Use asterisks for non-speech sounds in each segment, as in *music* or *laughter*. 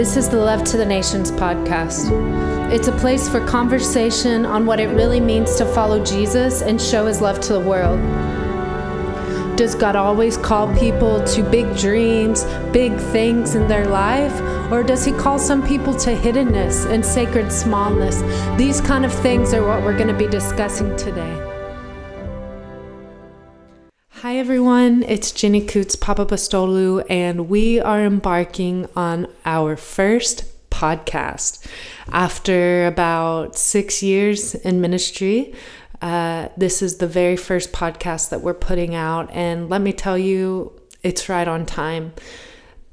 This is the Love to the Nations podcast. It's a place for conversation on what it really means to follow Jesus and show his love to the world. Does God always call people to big dreams, big things in their life? Or does He call some people to hiddenness and sacred smallness? These kind of things are what we're going to be discussing today. Everyone, it's Jenny Kutz Papapostolou, and we are embarking on our first podcast. After about six years in ministry, uh, this is the very first podcast that we're putting out, and let me tell you, it's right on time.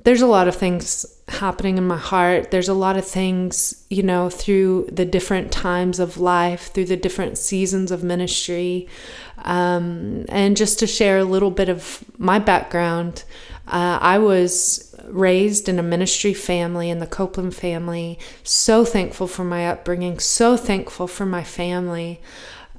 There's a lot of things happening in my heart. There's a lot of things, you know, through the different times of life, through the different seasons of ministry. Um, and just to share a little bit of my background, uh, I was raised in a ministry family, in the Copeland family. So thankful for my upbringing, so thankful for my family.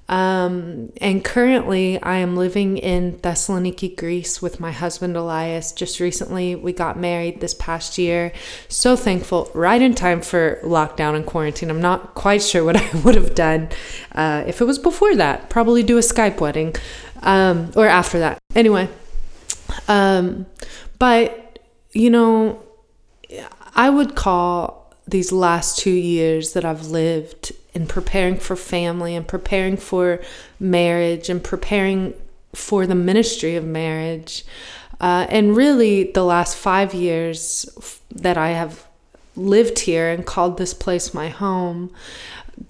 Um, and currently, I am living in Thessaloniki, Greece with my husband Elias. Just recently, we got married this past year. So thankful, right in time for lockdown and quarantine. I'm not quite sure what *laughs* I would have done uh, if it was before that. Probably do a Skype wedding um, or after that. Anyway, um, but you know, I would call these last two years that I've lived in preparing for family and preparing for marriage and preparing for the ministry of marriage. Uh, and really, the last five years that I have lived here and called this place my home,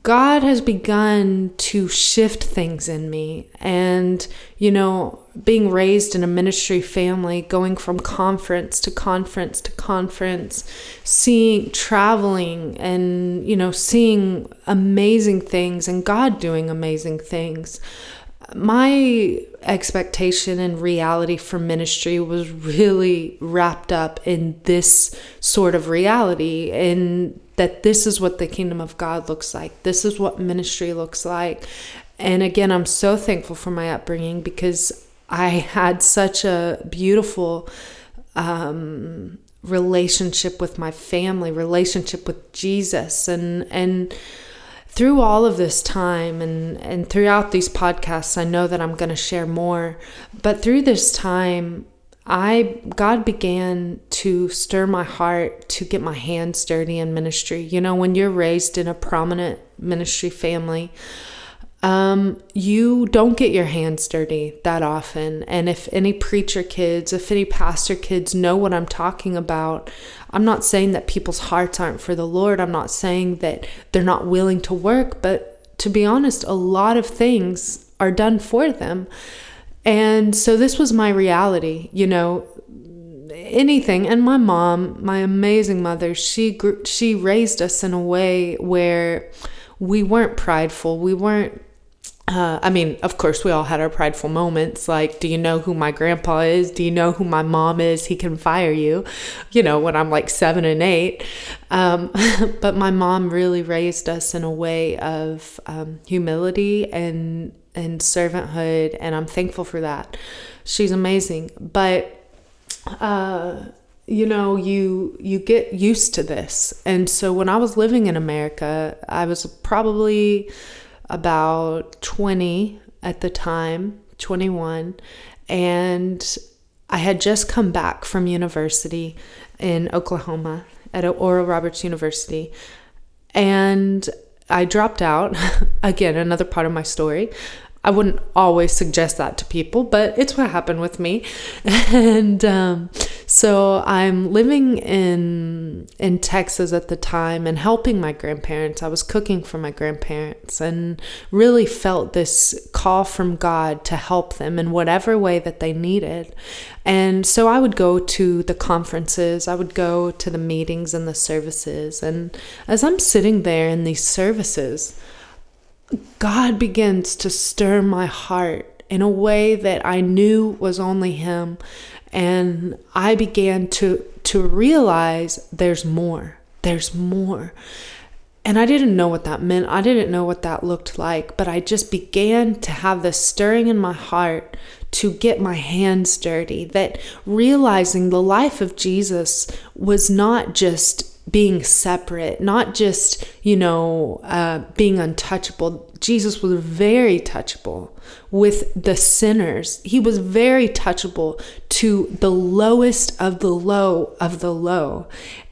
God has begun to shift things in me. And, you know, being raised in a ministry family, going from conference to conference to conference, seeing, traveling, and, you know, seeing amazing things and God doing amazing things. My expectation and reality for ministry was really wrapped up in this sort of reality and that this is what the kingdom of God looks like. This is what ministry looks like. And again, I'm so thankful for my upbringing because I had such a beautiful um, relationship with my family, relationship with Jesus, and and through all of this time and and throughout these podcasts, I know that I'm going to share more. But through this time, I God began to stir my heart to get my hands dirty in ministry. You know, when you're raised in a prominent ministry family, um, you don't get your hands dirty that often. And if any preacher kids, if any pastor kids know what I'm talking about, I'm not saying that people's hearts aren't for the Lord. I'm not saying that they're not willing to work, but to be honest, a lot of things are done for them. And so this was my reality, you know, anything and my mom, my amazing mother, she grew, she raised us in a way where we weren't prideful. We weren't uh, I mean, of course, we all had our prideful moments. Like, do you know who my grandpa is? Do you know who my mom is? He can fire you, you know, when I'm like seven and eight. Um, *laughs* but my mom really raised us in a way of um, humility and and servanthood, and I'm thankful for that. She's amazing. But uh, you know, you you get used to this, and so when I was living in America, I was probably about 20 at the time, 21, and I had just come back from university in Oklahoma at Oral Roberts University. And I dropped out. *laughs* Again, another part of my story. I wouldn't always suggest that to people, but it's what happened with me. *laughs* And um, so I'm living in in Texas at the time and helping my grandparents. I was cooking for my grandparents and really felt this call from God to help them in whatever way that they needed. And so I would go to the conferences, I would go to the meetings and the services. And as I'm sitting there in these services, God begins to stir my heart in a way that I knew was only Him. And I began to, to realize there's more. There's more. And I didn't know what that meant. I didn't know what that looked like. But I just began to have this stirring in my heart to get my hands dirty. That realizing the life of Jesus was not just being separate, not just, you know, uh, being untouchable. Jesus was very touchable with the sinners. He was very touchable to the lowest of the low of the low.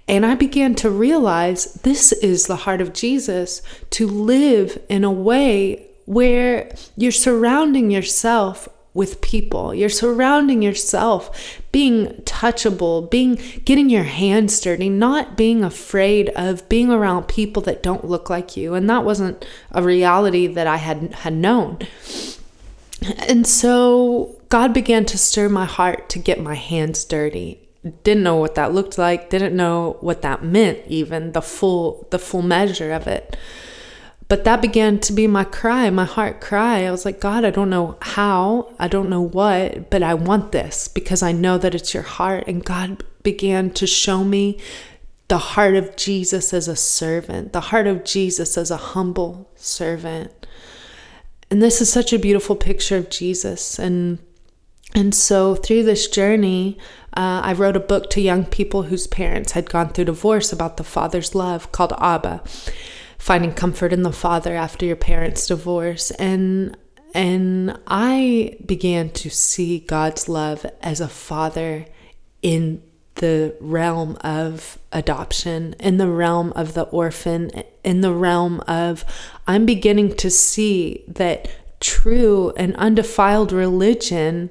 And I began to realize this is the heart of Jesus to live in a way where you're surrounding yourself with people. You're surrounding yourself being touchable, being getting your hands dirty, not being afraid of being around people that don't look like you. And that wasn't a reality that I had had known. And so God began to stir my heart to get my hands dirty. Didn't know what that looked like, didn't know what that meant even the full the full measure of it. But that began to be my cry, my heart cry. I was like, God, I don't know how, I don't know what, but I want this because I know that it's your heart. And God began to show me the heart of Jesus as a servant, the heart of Jesus as a humble servant. And this is such a beautiful picture of Jesus. And and so through this journey, uh, I wrote a book to young people whose parents had gone through divorce about the father's love called Abba finding comfort in the father after your parents' divorce. And and I began to see God's love as a father in the realm of adoption, in the realm of the orphan, in the realm of I'm beginning to see that true and undefiled religion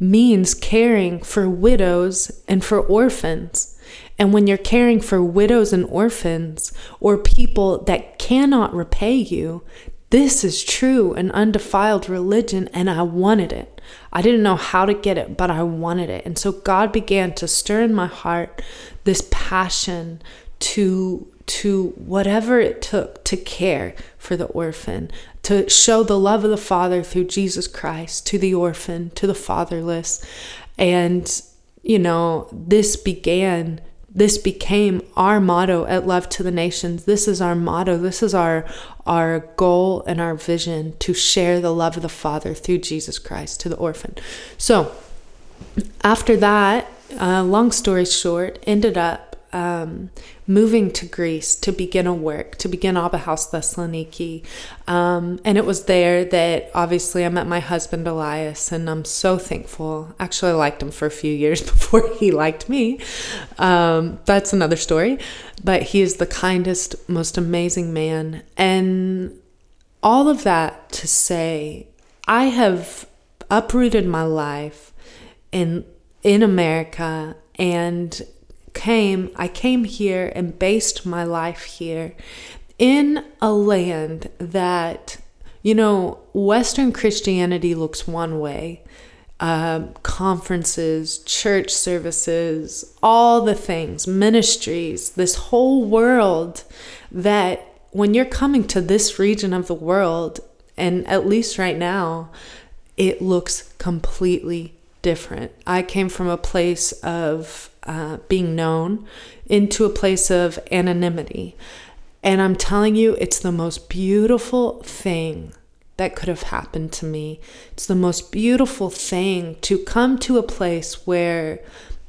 means caring for widows and for orphans. And when you're caring for widows and orphans or people that cannot repay you, this is true and undefiled religion, and I wanted it. I didn't know how to get it, but I wanted it. And so God began to stir in my heart this passion to to whatever it took to care for the orphan, to show the love of the Father through Jesus Christ to the orphan, to the fatherless. And, you know, this began this became our motto at Love to the Nations. This is our motto. This is our our goal and our vision to share the love of the Father through Jesus Christ to the orphan. So, after that, uh, long story short, ended up um, moving to Greece to begin a work, to begin Abba House Thessaloniki. Um, and it was there that obviously I met my husband Elias, and I'm so thankful. Actually, I liked him for a few years *laughs* before he liked me. Um, that's another story. But he is the kindest, most amazing man. And all of that to say, I have uprooted my life in in America and came, I came here and based my life here in a land that, you know, Western Christianity looks one way. Uh, conferences, church services, all the things, ministries, this whole world that when you're coming to this region of the world, and at least right now, it looks completely different. I came from a place of uh, being known into a place of anonymity. And I'm telling you, it's the most beautiful thing that could have happened to me. It's the most beautiful thing to come to a place where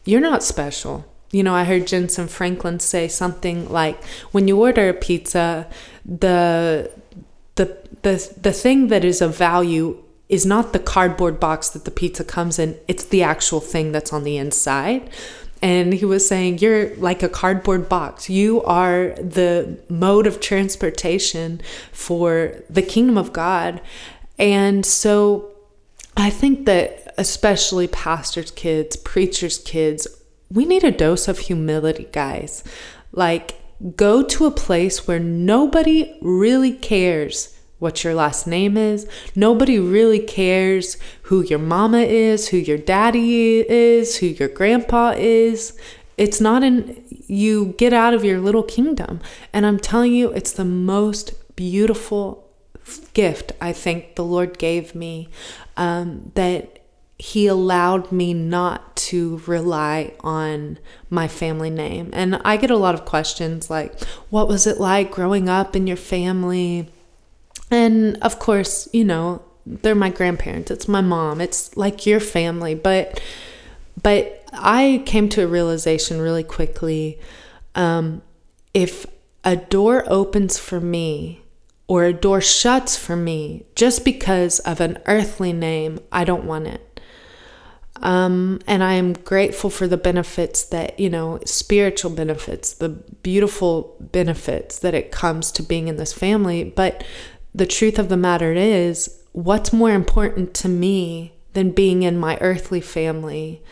you're not special. You know, I heard Jentezen Franklin say something like when you order a pizza, the the the the thing that is of value is not the cardboard box that the pizza comes in, it's the actual thing that's on the inside. And he was saying, You're like a cardboard box. You are the mode of transportation for the kingdom of God. And so I think that, especially pastors' kids, preachers' kids, we need a dose of humility, guys. Like, go to a place where nobody really cares what your last name is. Nobody really cares who your mama is, who your daddy is, who your grandpa is. It's not in you get out of your little kingdom. And I'm telling you, it's the most beautiful gift I think the Lord gave me um, that he allowed me not to rely on my family name. And I get a lot of questions like, what was it like growing up in your family? And of course, you know, they're my grandparents. It's my mom. It's like your family, but but I came to a realization really quickly um, if a door opens for me or a door shuts for me just because of an earthly name, I don't want it. Um, and I am grateful for the benefits that, you know, spiritual benefits, the beautiful benefits that it comes to being in this family. But the truth of the matter is, what's more important to me than being in my earthly family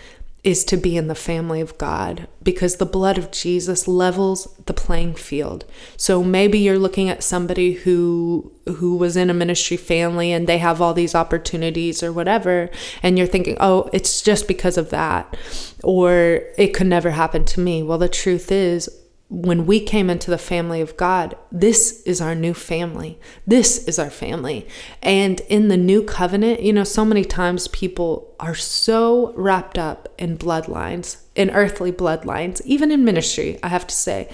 is to be in the family of God because the blood of Jesus levels the playing field. So maybe you're looking at somebody who who was in a ministry family and they have all these opportunities or whatever and you're thinking, "Oh, it's just because of that." Or it could never happen to me. Well, the truth is when we came into the family of God, this is our new family. This is our family. And in the new covenant, you know, so many times people are so wrapped up in bloodlines, in earthly bloodlines, even in ministry, I have to say.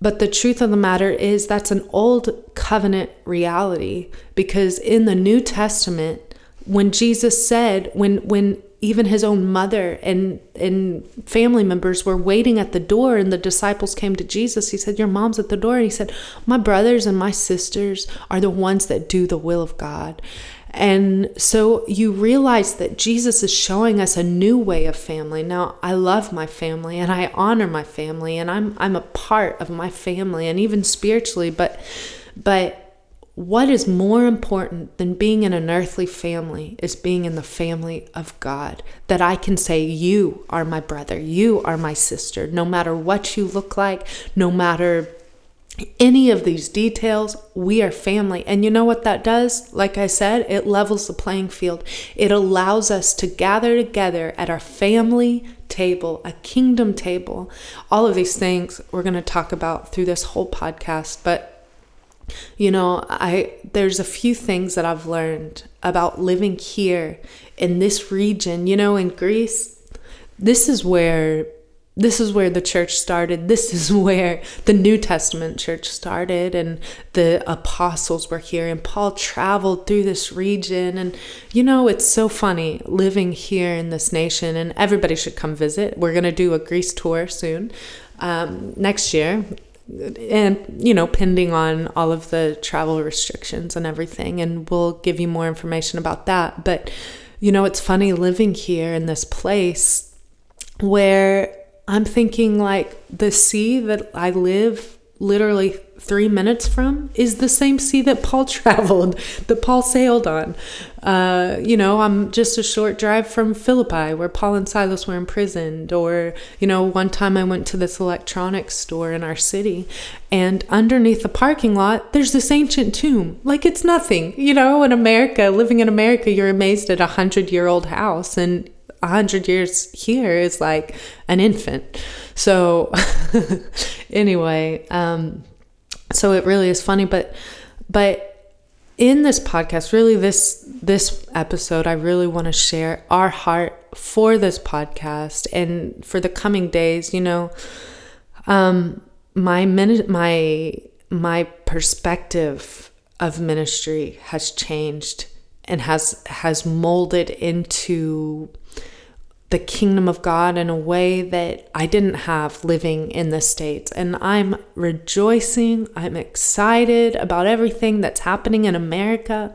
But the truth of the matter is that's an old covenant reality because in the New Testament, when Jesus said, when when even his own mother and and family members were waiting at the door and the disciples came to Jesus. He said your mom's at the door. And he said my brothers and my sisters are the ones that do the will of God. And so you realize that Jesus is showing us a new way of family. Now, I love my family and I honor my family and I'm I'm a part of my family and even spiritually, but but what is more important than being in an earthly family is being in the family of God. That I can say, You are my brother, you are my sister, no matter what you look like, no matter any of these details, we are family. And you know what that does? Like I said, it levels the playing field. It allows us to gather together at our family table, a kingdom table. All of these things we're going to talk about through this whole podcast, but you know, I there's a few things that I've learned about living here in this region, you know, in Greece. This is where this is where the church started. This is *laughs* where the New Testament church started, and the apostles were here, and Paul traveled through this region. And you know, it's so funny living here in this nation, and everybody should come visit. We're going to do a Greece tour soon um, next year and you know pending on all of the travel restrictions and everything and we'll give you more information about that. But you know it's funny living here in this place where i'm thinking like the sea that i live literally three minutes from is the same sea that Paul *laughs* traveled, that Paul sailed on. Uh, you know, I'm just a short drive from Philippi where Paul and Silas were imprisoned. Or, you know, one time I went to this electronics store in our city and underneath the parking lot, there's this ancient tomb. Like it's nothing. You know, in America, living in America, you're amazed at a hundred year old house and a hundred years here is like an infant. So *laughs* anyway, um, so it really is funny but but in this podcast really this this episode i really want to share our heart for this podcast and for the coming days you know um my my my perspective of ministry has changed and has has molded into the kingdom of God in a way that I didn't have living in the States. And I'm rejoicing. I'm excited about everything that's happening in America.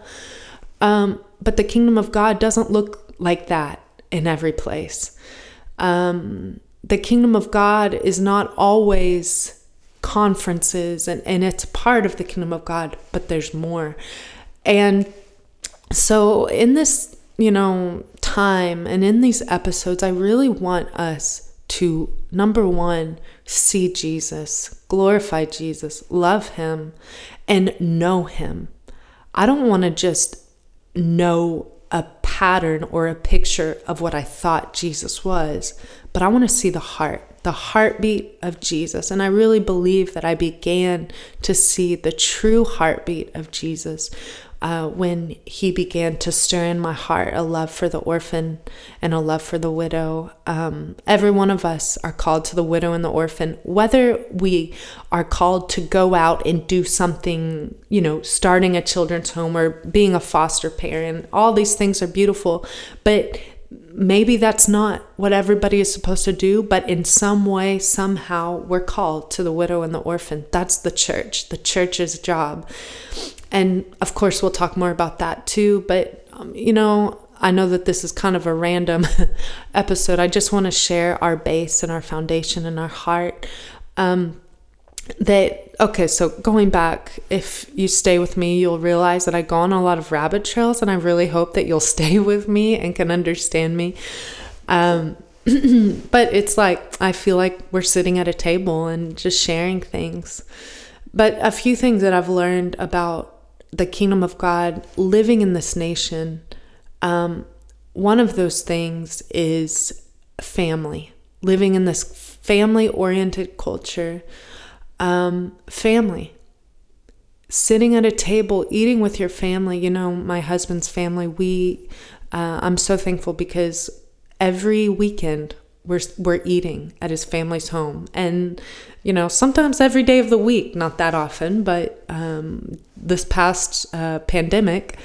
Um, but the kingdom of God doesn't look like that in every place. Um, the kingdom of God is not always conferences, and, and it's part of the kingdom of God, but there's more. And so, in this you know, time and in these episodes, I really want us to number one, see Jesus, glorify Jesus, love Him, and know Him. I don't want to just know a pattern or a picture of what I thought Jesus was, but I want to see the heart, the heartbeat of Jesus. And I really believe that I began to see the true heartbeat of Jesus uh, when he began to stir in my heart a love for the orphan and a love for the widow. Um, every one of us are called to the widow and the orphan, whether we are called to go out and do something, you know, starting a children's home or being a foster parent. All these things are beautiful, but maybe that's not what everybody is supposed to do, but in some way, somehow, we're called to the widow and the orphan. That's the church, the church's job. And of course, we'll talk more about that too. But, um, you know, I know that this is kind of a random *laughs* episode. I just want to share our base and our foundation and our heart. Um, that okay so going back if you stay with me you'll realize that i go on a lot of rabbit trails and i really hope that you'll *laughs* stay with me and can understand me. Um, *clears throat* but it's like i feel like we're sitting at a table and just sharing things. But a few things that i've learned about the kingdom of god living in this nation um, one of those things is family. Living in this family oriented culture um, family. Sitting at a table, eating with your family. You know, my husband's family, we, uh, I'm so thankful because every weekend we're, we're eating at his family's home. And, you know, sometimes every day of the week, not that often, but um, this past uh, pandemic,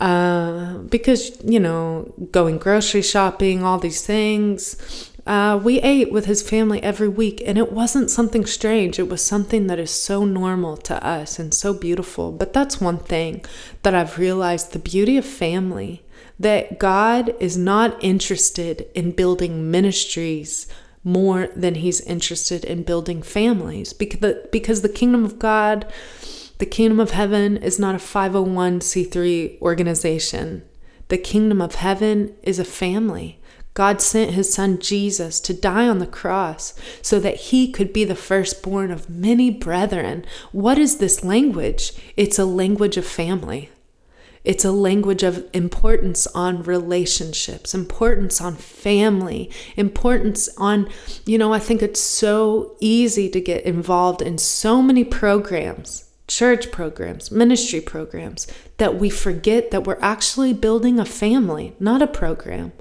uh, because, you know, going grocery shopping, all these things, uh, we ate with his family every week, and it wasn't something strange. It was something that is so normal to us and so beautiful. But that's one thing that I've realized the beauty of family that God is not interested in building ministries more than he's interested in building families because the, because the kingdom of God, the kingdom of heaven is not a 501c3 organization. The kingdom of heaven is a family. God sent his son Jesus to die on the cross so that he could be the firstborn of many brethren. What is this language? It's a language of family. It's a language of importance on relationships, importance on family, importance on, you know, I think it's so easy to get involved in so many programs, church programs, ministry programs, that we forget that we're actually building a family, not a program.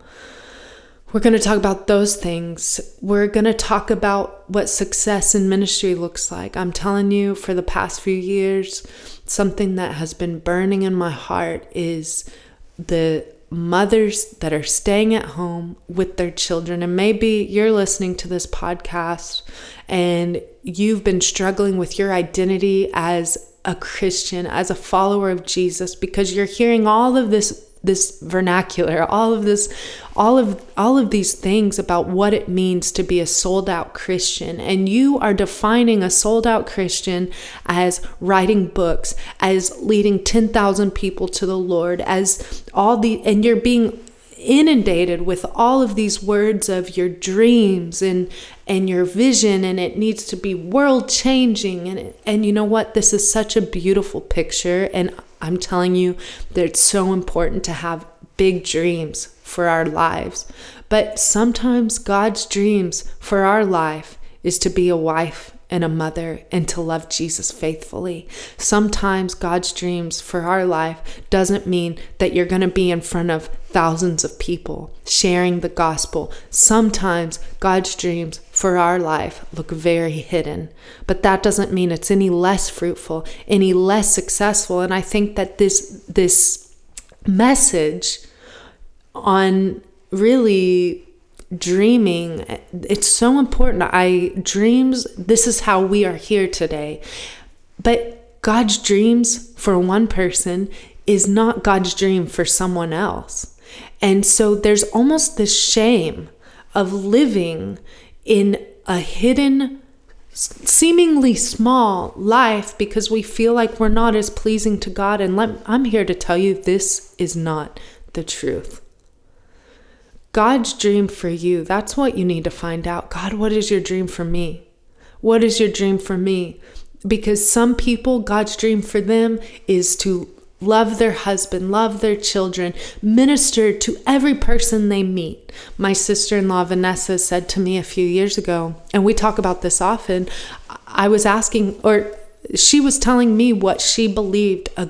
We're going to talk about those things. We're going to talk about what success in ministry looks like. I'm telling you, for the past few years, something that has been burning in my heart is the mothers that are staying at home with their children. And maybe you're listening to this podcast and you've been struggling with your identity as a Christian, as a follower of Jesus, because you're hearing all of this this vernacular all of this all of all of these things about what it means to be a sold out christian. And you are defining a sold out christian as writing books as leading 10,000 people to the lord as all the and you're being inundated with all of these words of your dreams and and your vision and it needs to be world changing and and you know what this is such a beautiful picture and I'm telling you that it's so important to have big dreams for our lives but sometimes God's dreams for our life is to be a wife and a mother and to love Jesus faithfully. Sometimes God's dreams for our life doesn't mean that you're going to be in front of thousands of people sharing the gospel. Sometimes God's dreams for our life look very hidden, but that doesn't mean it's any less fruitful, any less successful. And I think that this this message on really dreaming it's so important. I dreams this is how we are here today. But god's dreams for one person is not god's dream for someone else. And so there's almost this shame of living in a hidden seemingly small life because we feel like we're not as pleasing to god and let, i'm here to tell you this is not the truth God's dream for you, that's what you need to find out. God, what is your dream for me? What is your dream for me? Because some people, God's dream for them is to love their husband, love their children, minister to every person they meet. My sister in law, Vanessa, said to me a few years ago, and we talk about this often. I was asking, or she was telling me what she believed a,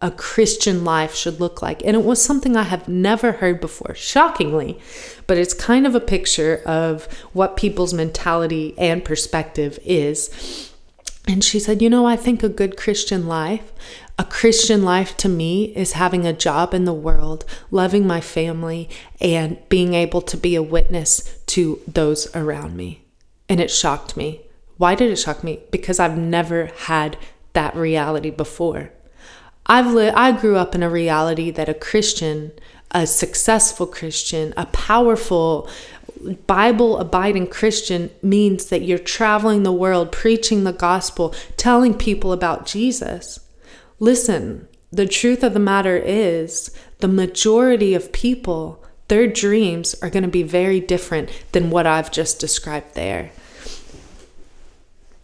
a Christian life should look like. And it was something I have never heard before, shockingly, but it's kind of a picture of what people's mentality and perspective is. And she said, You know, I think a good Christian life, a Christian life to me is having a job in the world, loving my family, and being able to be a witness to those around me. And it shocked me. Why did it shock me? Because I've never had that reality before. I've li- I grew up in a reality that a Christian, a successful Christian, a powerful Bible abiding Christian means that you're traveling the world preaching the gospel, telling people about Jesus. Listen, the truth of the matter is the majority of people, their dreams are going to be very different than what I've just described there.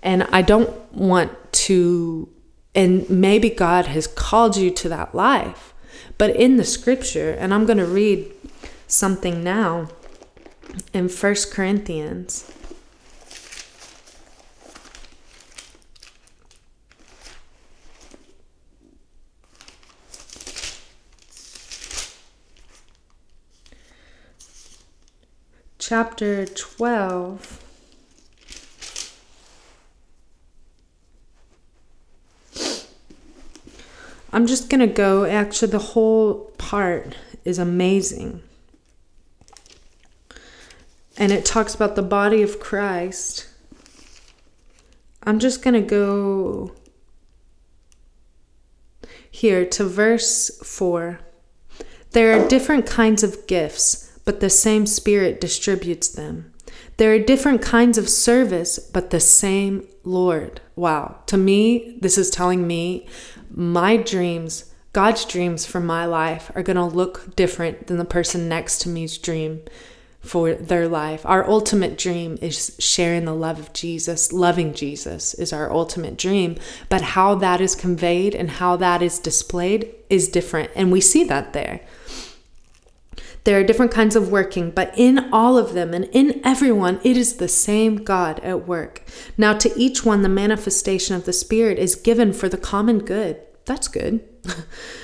And I don't want to, and maybe God has called you to that life. But in the scripture, and I'm going to read something now in First Corinthians. Chapter 12. I'm just going to go, actually, the whole part is amazing. And it talks about the body of Christ. I'm just going to go here to verse 4. There are different kinds of gifts, but the same Spirit distributes them. There are different kinds of service, but the same Lord. Wow. To me, this is telling me my dreams, God's dreams for my life, are going to look different than the person next to me's dream for their life. Our ultimate dream is sharing the love of Jesus. Loving Jesus is our ultimate dream. But how that is conveyed and how that is displayed is different. And we see that there. There are different kinds of working, but in all of them and in everyone, it is the same God at work. Now, to each one, the manifestation of the Spirit is given for the common good. That's good. *laughs*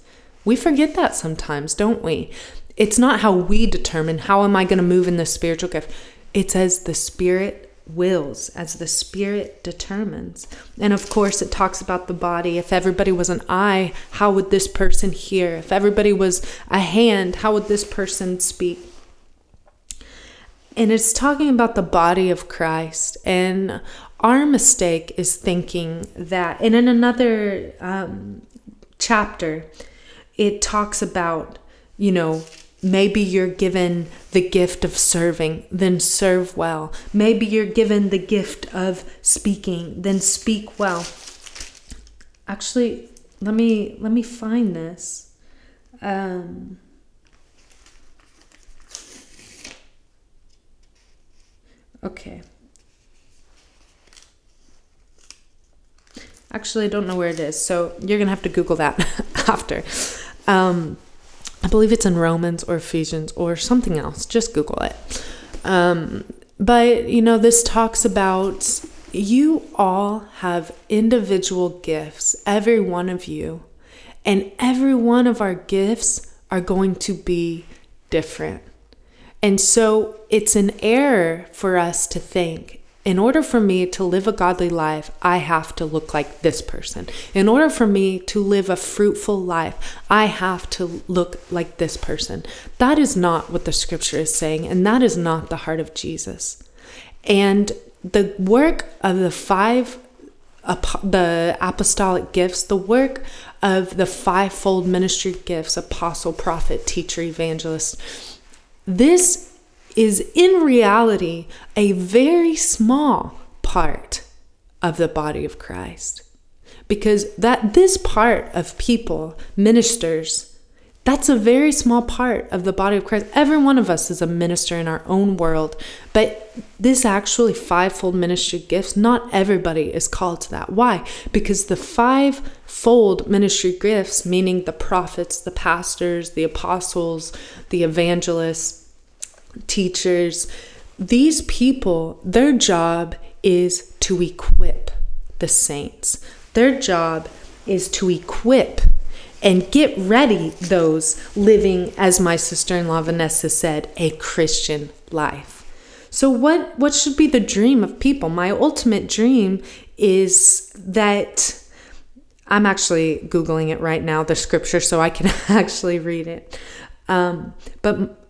We forget that sometimes, don't we? It's not how we determine how am I going to move in the spiritual gift. It's as the Spirit wills, as the Spirit determines. And of course, it talks about the body. If everybody was an eye, how would this person hear? If everybody was a hand, how would this person speak? And it's talking about the body of Christ. And our mistake is thinking that, and in another um, chapter, it talks about, you know, maybe you're given the gift of serving, then serve well. Maybe you're given the gift of speaking, then speak well. Actually, let me let me find this. Um, okay. Actually, I don't know where it is, so you're gonna have to Google that *laughs* after. Um, I believe it's in Romans or Ephesians or something else. Just Google it. Um, but, you know, this talks about you all have individual gifts, every one of you, and every one of our gifts are going to be different. And so it's an error for us to think in order for me to live a godly life, I have to look like this person. In order for me to live a fruitful life, I have to look like this person. That is not what the scripture is saying, and that is not the heart of Jesus. And the work of the five the apostolic gifts, the work of the fivefold ministry gifts apostle, prophet, teacher, evangelist. This is in reality a very small part of the body of Christ. Because that this part of people, ministers, That's a very small part of the body of Christ. Every one of us is a minister in our own world, but this actually fivefold ministry gifts, not everybody is called to that. Why? Because the fivefold ministry gifts, meaning the prophets, the pastors, the apostles, the evangelists, teachers, these people, their job is to equip the saints. Their job is to equip and get ready those living, as my sister in law Vanessa said, a Christian life. So, what, what should be the dream of people? My ultimate dream is that I'm actually Googling it right now, the scripture, so I can *laughs* actually read it. Um, but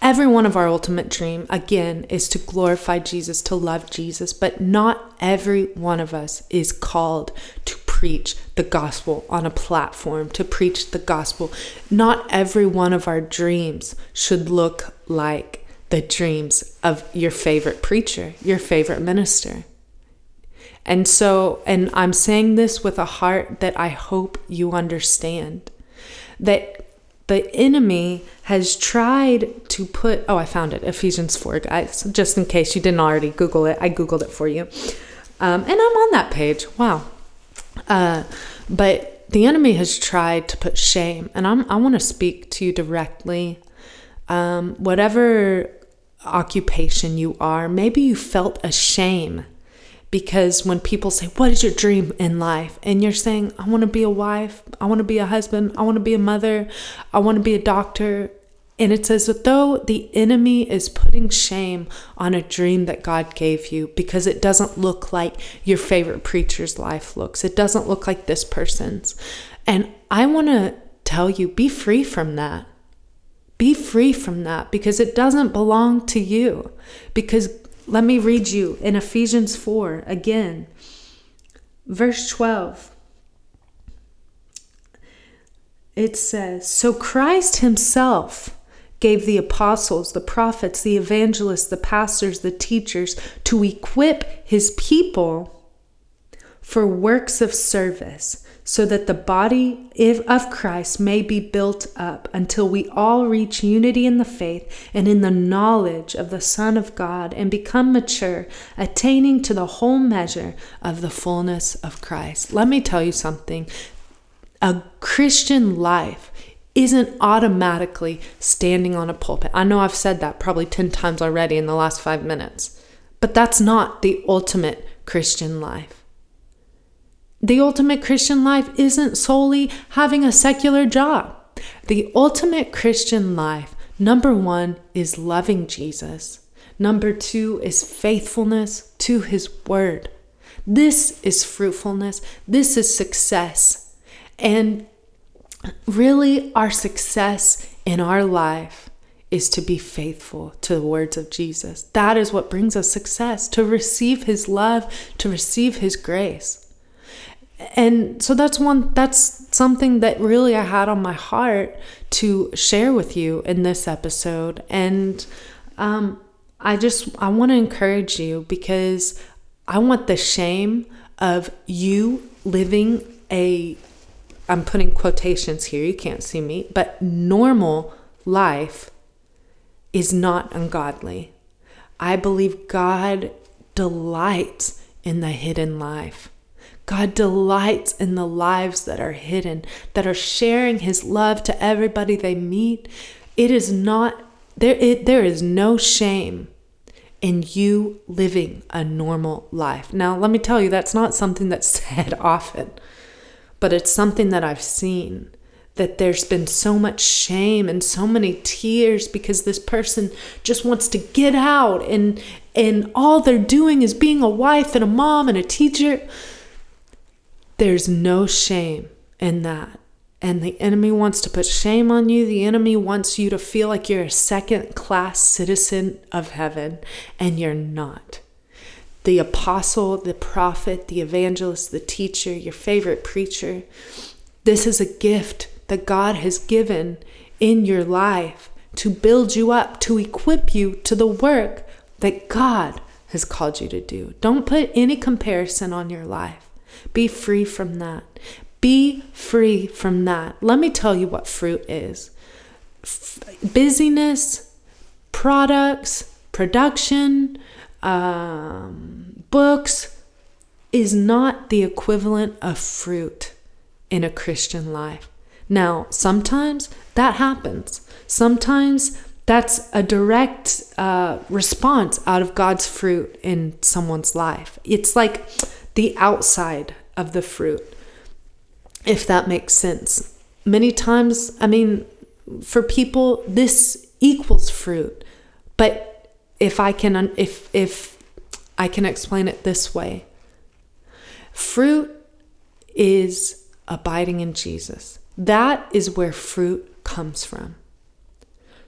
Every one of our ultimate dream, again, is to glorify Jesus, to love Jesus, but not every one of us is called to preach the gospel on a platform, to preach the gospel. Not every one of our dreams should look like the dreams of your favorite preacher, your favorite minister. And so, and I'm saying this with a heart that I hope you understand that the enemy has tried to put oh i found it ephesians 4 guys. Just in case you didn't already google it i googled it for you. Um, and i'm on that page. Wow. Uh, but the enemy has tried to put shame and I'm, i want to speak to you directly. Um, whatever occupation you are maybe you felt a shame because when people say, What is your dream in life? and you're saying, I want to be a wife, I want to be a husband, I want to be a mother, I want to be a doctor. And it's as though the enemy is putting shame on a dream that God gave you because it doesn't look like your favorite preacher's life looks. It doesn't look like this person's. And I want to tell you be free from that. Be free from that because it doesn't belong to you. Because let me read you in Ephesians 4 again, verse 12. It says, So Christ Himself gave the apostles, the prophets, the evangelists, the pastors, the teachers to equip His people for works of service so that the body of Christ may be built up until we all reach unity in the faith and in the knowledge of the Son of God and become mature, attaining to the whole measure of the fullness of Christ. Let me tell you something a Christian life isn't automatically standing on a pulpit. I know I've said that probably 10 times already in the last five minutes, but that's not the ultimate Christian life. The ultimate Christian life isn't solely having a secular job. The ultimate Christian life, number one, is loving Jesus. Number two is faithfulness to his word. This is fruitfulness. This is success. And really, our success in our life is to be faithful to the words of Jesus. That is what brings us success to receive his love, to receive his grace and so that's one that's something that really I had on my heart to share with you in this episode and um, I just I want to encourage you because I want the shame of you living a I'm putting quotations here you can't see me but normal life is not ungodly. I believe God delights in the hidden life. God delights in the lives that are hidden, that are sharing his love to everybody they meet. It is not there it, there is no shame in you living a normal life. Now, let me tell you that's not something that's *laughs* said often, but it's something that I've seen that there's been so much shame and so many tears because this person just wants to get out and and all they're doing is being a wife and a mom and a teacher there's no shame in that. And the enemy wants to put shame on you. The enemy wants you to feel like you're a second class citizen of heaven, and you're not. The apostle, the prophet, the evangelist, the teacher, your favorite preacher, this is a gift that God has given in your life to build you up, to equip you to the work that God has called you to do. Don't put any comparison on your life. Be free from that. Be free from that. Let me tell you what fruit is. f- busyness, products, production, um, books is not the equivalent of fruit in a Christian life. Now, sometimes that happens. Sometimes that's a direct uh, response out of God's fruit in someone's life. It's like the outside of the fruit, if that makes sense. Many times, I mean, for people, this equals fruit. But if I can, if if I can explain it this way, fruit is abiding in Jesus. That is where fruit comes from.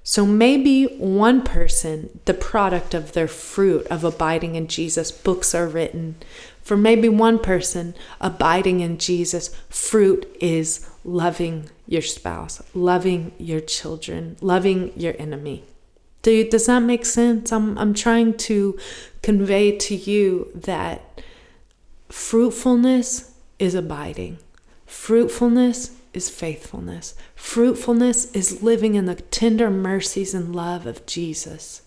So maybe one person, the product of their fruit of abiding in Jesus, books are written. For maybe one person, abiding in Jesus, fruit is loving your spouse, loving your children, loving your enemy. Do, does that make sense? I'm, I'm trying to convey to you that fruitfulness is abiding, fruitfulness is faithfulness. Fruitfulness is living in the tender mercies and love of Jesus.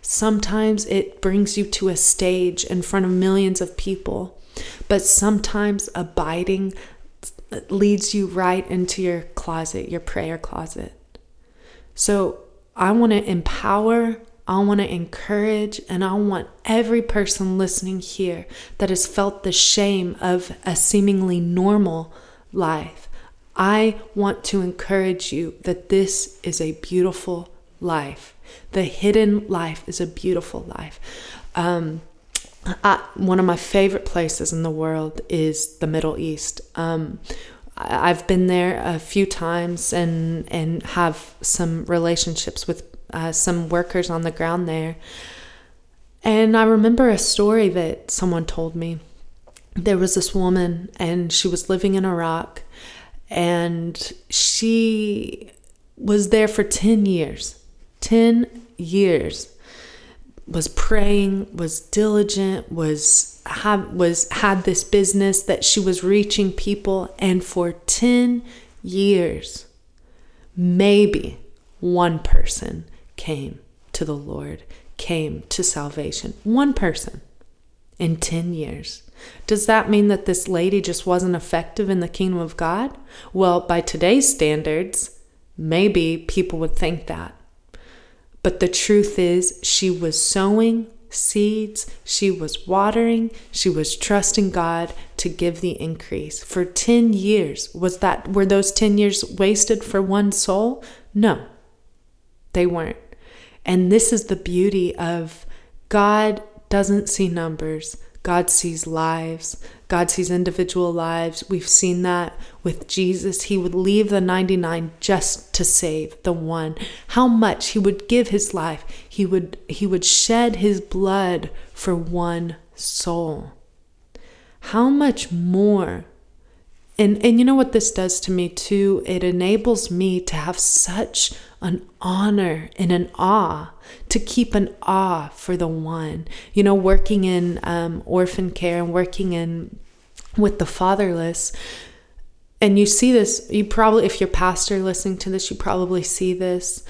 Sometimes it brings you to a stage in front of millions of people, but sometimes abiding leads you right into your closet, your prayer closet. So I want to empower, I want to encourage, and I want every person listening here that has felt the shame of a seemingly normal life I want to encourage you that this is a beautiful life. The hidden life is a beautiful life. Um, I, one of my favorite places in the world is the Middle East. Um, I've been there a few times and and have some relationships with uh, some workers on the ground there. And I remember a story that someone told me. There was this woman, and she was living in Iraq, and she was there for 10 years 10 years was praying was diligent was had was had this business that she was reaching people and for 10 years maybe one person came to the lord came to salvation one person in 10 years does that mean that this lady just wasn't effective in the kingdom of God? Well, by today's standards, maybe people would think that. But the truth is, she was sowing seeds, she was watering, she was trusting God to give the increase. For 10 years, was that were those 10 years wasted for one soul? No. They weren't. And this is the beauty of God doesn't see numbers. God sees lives. God sees individual lives. We've seen that with Jesus. He would leave the 99 just to save the one. How much he would give his life. He would he would shed his blood for one soul. How much more and and you know what this does to me too? It enables me to have such an honor and an awe to keep an awe for the one. You know, working in um, orphan care and working in with the fatherless. And you see this, you probably, if you're pastor listening to this, you probably see this.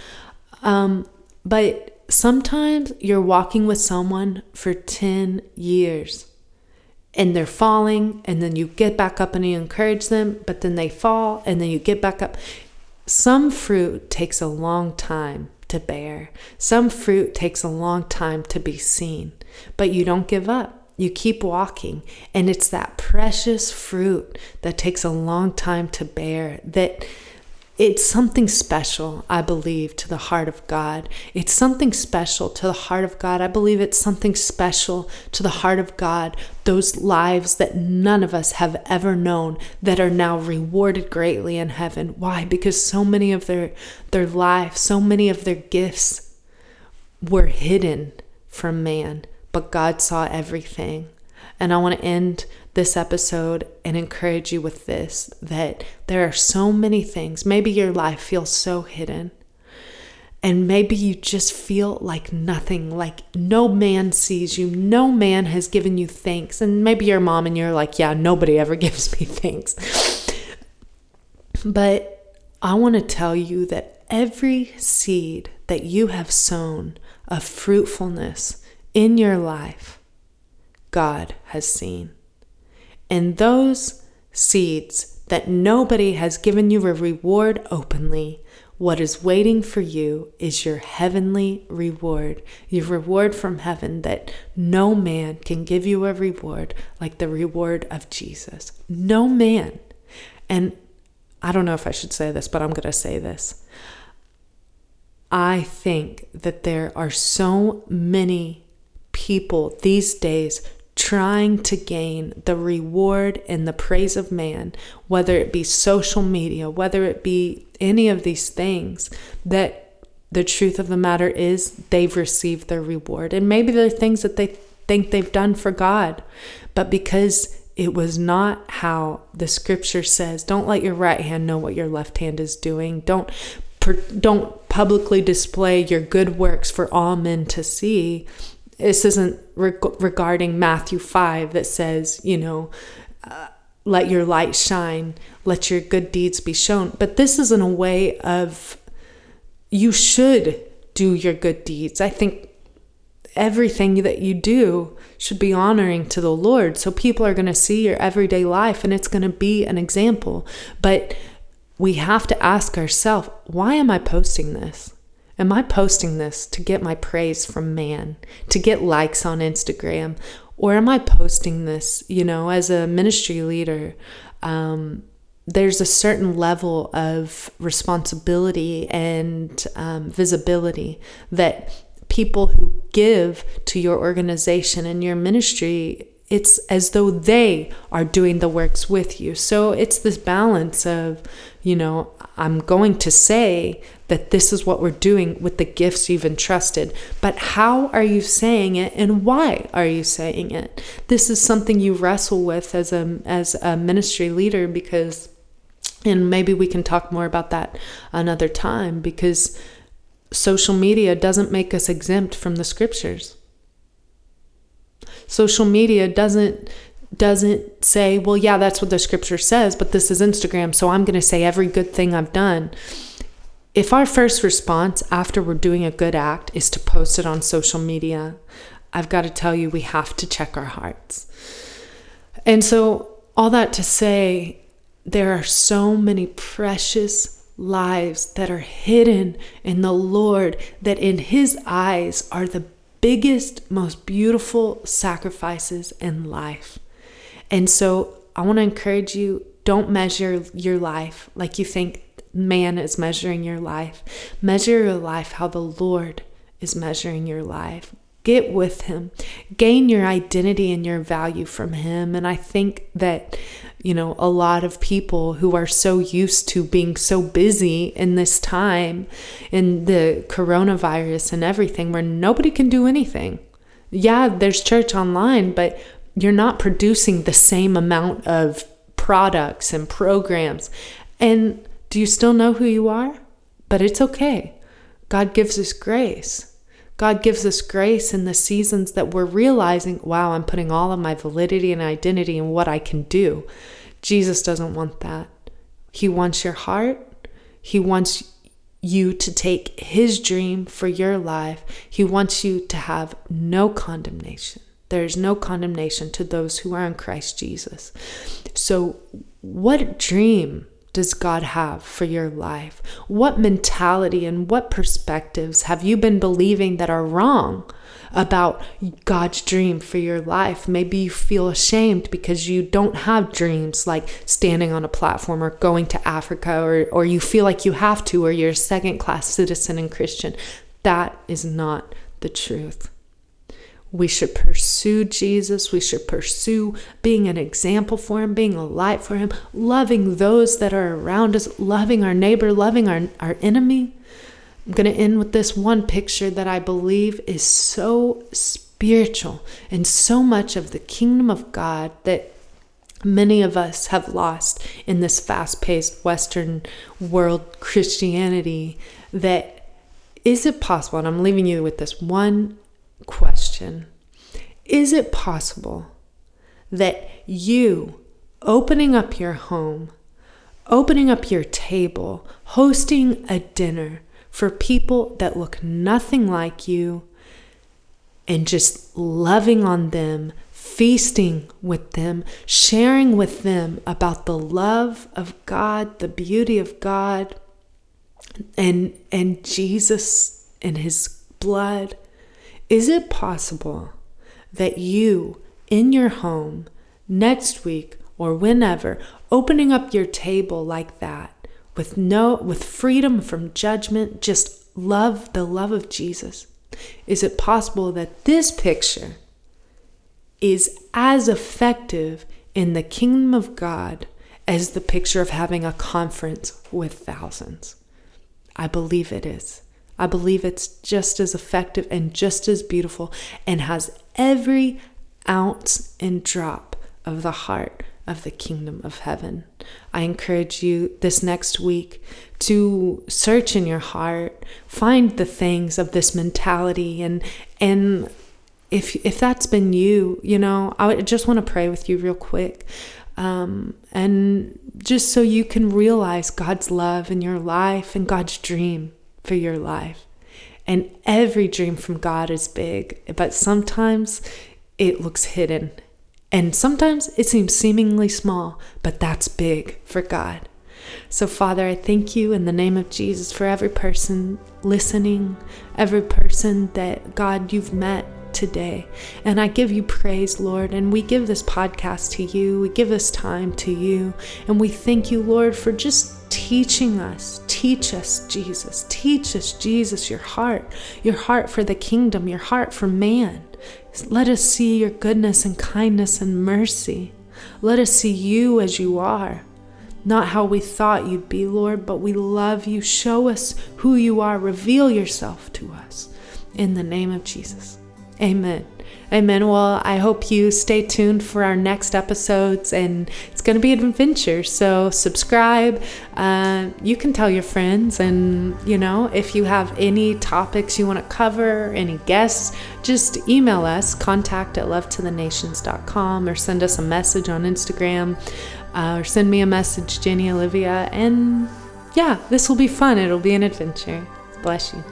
Um, but sometimes you're walking with someone for 10 years and they're falling and then you get back up and you encourage them but then they fall and then you get back up. Some fruit takes a long time to bear. Some fruit takes a long time to be seen but you don't give up. You keep walking and it's that precious fruit that takes a long time to bear that it's something special, I believe, to the heart of God. It's something special to the heart of God. I believe it's something special to the heart of God, those lives that none of us have ever known that are now rewarded greatly in heaven. Why? Because so many of their their lives, so many of their gifts were hidden from man, but God saw everything. And I want to end this episode and encourage you with this that there are so many things. Maybe your life feels so hidden. And maybe you just feel like nothing, like no man sees you, no man has given you thanks. And maybe your mom and you're like, yeah, nobody ever *laughs* gives me thanks. But I want to tell you that every seed that you have sown of fruitfulness in your life, God has seen. And those seeds that nobody has given you a reward openly, what is waiting for you is your heavenly reward, your reward from heaven that no man can give you a reward like the reward of Jesus. No man. And I don't know if I should say this, but I'm going to say this. I think that there are so many people these days trying to gain the reward and the praise of man, whether it be social media, whether it be any of these things, that the truth of the matter is they've received their reward. And maybe there are things that they think they've done for God, but because it was not how the scripture says, don't let your right hand know what your left hand is doing. Don't don't publicly display your good works for all men to see this isn't reg- regarding Matthew 5 that says, you know, uh, let your light shine, let your good deeds be shown. But this isn't a way of you should do your good deeds. I think everything that you do should be honoring to the Lord. So people are going to see your everyday life and it's going to be an example. But we have to ask ourselves, why am I posting this? Am I posting this to get my praise from man, to get likes on Instagram? Or am I posting this, you know, as a ministry leader? Um, there's a certain level of responsibility and um, visibility that people who give to your organization and your ministry it's as though they are doing the works with you. So it's this balance of, you know, I'm going to say that this is what we're doing with the gifts you've entrusted, but how are you saying it and why are you saying it? This is something you wrestle with as a as a ministry leader because and maybe we can talk more about that another time because social media doesn't make us exempt from the scriptures social media doesn't doesn't say, well, yeah, that's what the scripture says, but this is Instagram, so I'm going to say every good thing I've done. If our first response after we're doing a good act is to post it on social media, I've got to tell you, we have to check our hearts. And so, all that to say, there are so many precious lives that are hidden in the Lord that in His eyes are the biggest, most beautiful sacrifices in life. And so I want to encourage you don't measure your life like you think man is measuring your life. Measure your life how the Lord is measuring your life. Get with Him, gain your identity and your value from Him. And I think that you know, a lot of people who are so used to being so busy in this time, in the coronavirus and everything, where nobody can do anything. Yeah, there's church online, but you're not producing the same amount of products and programs. And do you still know who you are? But it's okay. God gives us grace. God gives us grace in the seasons that we're realizing, wow, I'm putting all of my validity and identity in what I can do. Jesus doesn't want that. He wants your heart. He wants you to take His dream for your life. He wants you to have no condemnation. There is no condemnation to those who are in Christ Jesus. So, what dream does God have for your life? What mentality and what perspectives have you been believing that are wrong about God's dream for your life? Maybe you feel ashamed because you don't have dreams like standing on a platform or going to Africa, or, or you feel like you have to, or you're a second class citizen and Christian. That is not the truth. We should pursue Jesus. We should pursue being an example for Him, being a light for Him, loving those that are around us, loving our neighbor, loving our, our enemy. I'm going to end with this one picture that I believe is so spiritual and so much of the kingdom of God that many of us have lost in this fast paced Western world Christianity. That is it possible? And I'm leaving you with this one question Is it possible that you opening up your home, opening up your table, hosting a dinner for people that look nothing like you, and just loving on them, feasting with them, sharing with them about the love of God, the beauty of God, and and Jesus and his blood. Is it possible that you in your home next week or whenever opening up your table like that with no with freedom from judgment just love the love of Jesus is it possible that this picture is as effective in the kingdom of God as the picture of having a conference with thousands? I believe it is I believe it's just as effective and just as beautiful and has every ounce and drop of the heart of the kingdom of heaven. I encourage you this next week to search in your heart, find the things of this mentality and and if if that's been you, you know, I just want to pray with you real quick. Um, and just so you can realize God's love in your life and God's dream for your life. And every dream from God is big, but sometimes it looks hidden. And sometimes it seems seemingly small, but that's big for God. So, Father, I thank you in the name of Jesus for every person listening, every person that, God, you've met today. And I give you praise, Lord. And we give this podcast to you. We give this time to you. And we thank you, Lord, for just teaching us. Teach us, Jesus. Teach us, Jesus, your heart, your heart for the kingdom, your heart for man. Let us see your goodness and kindness and mercy. Let us see you as you are, not how we thought you'd be, Lord, but we love you. Show us who you are. Reveal yourself to us. In the name of Jesus. Amen. Amen. Well, I hope you stay tuned for our next episodes, and it's going to be an adventure. So, subscribe. Uh, you can tell your friends, and you know, if you have any topics you want to cover, any guests, just email us contact at lovetothenations.com or send us a message on Instagram uh, or send me a message, Jenny Olivia. And yeah, this will be fun. It'll be an adventure. Bless you.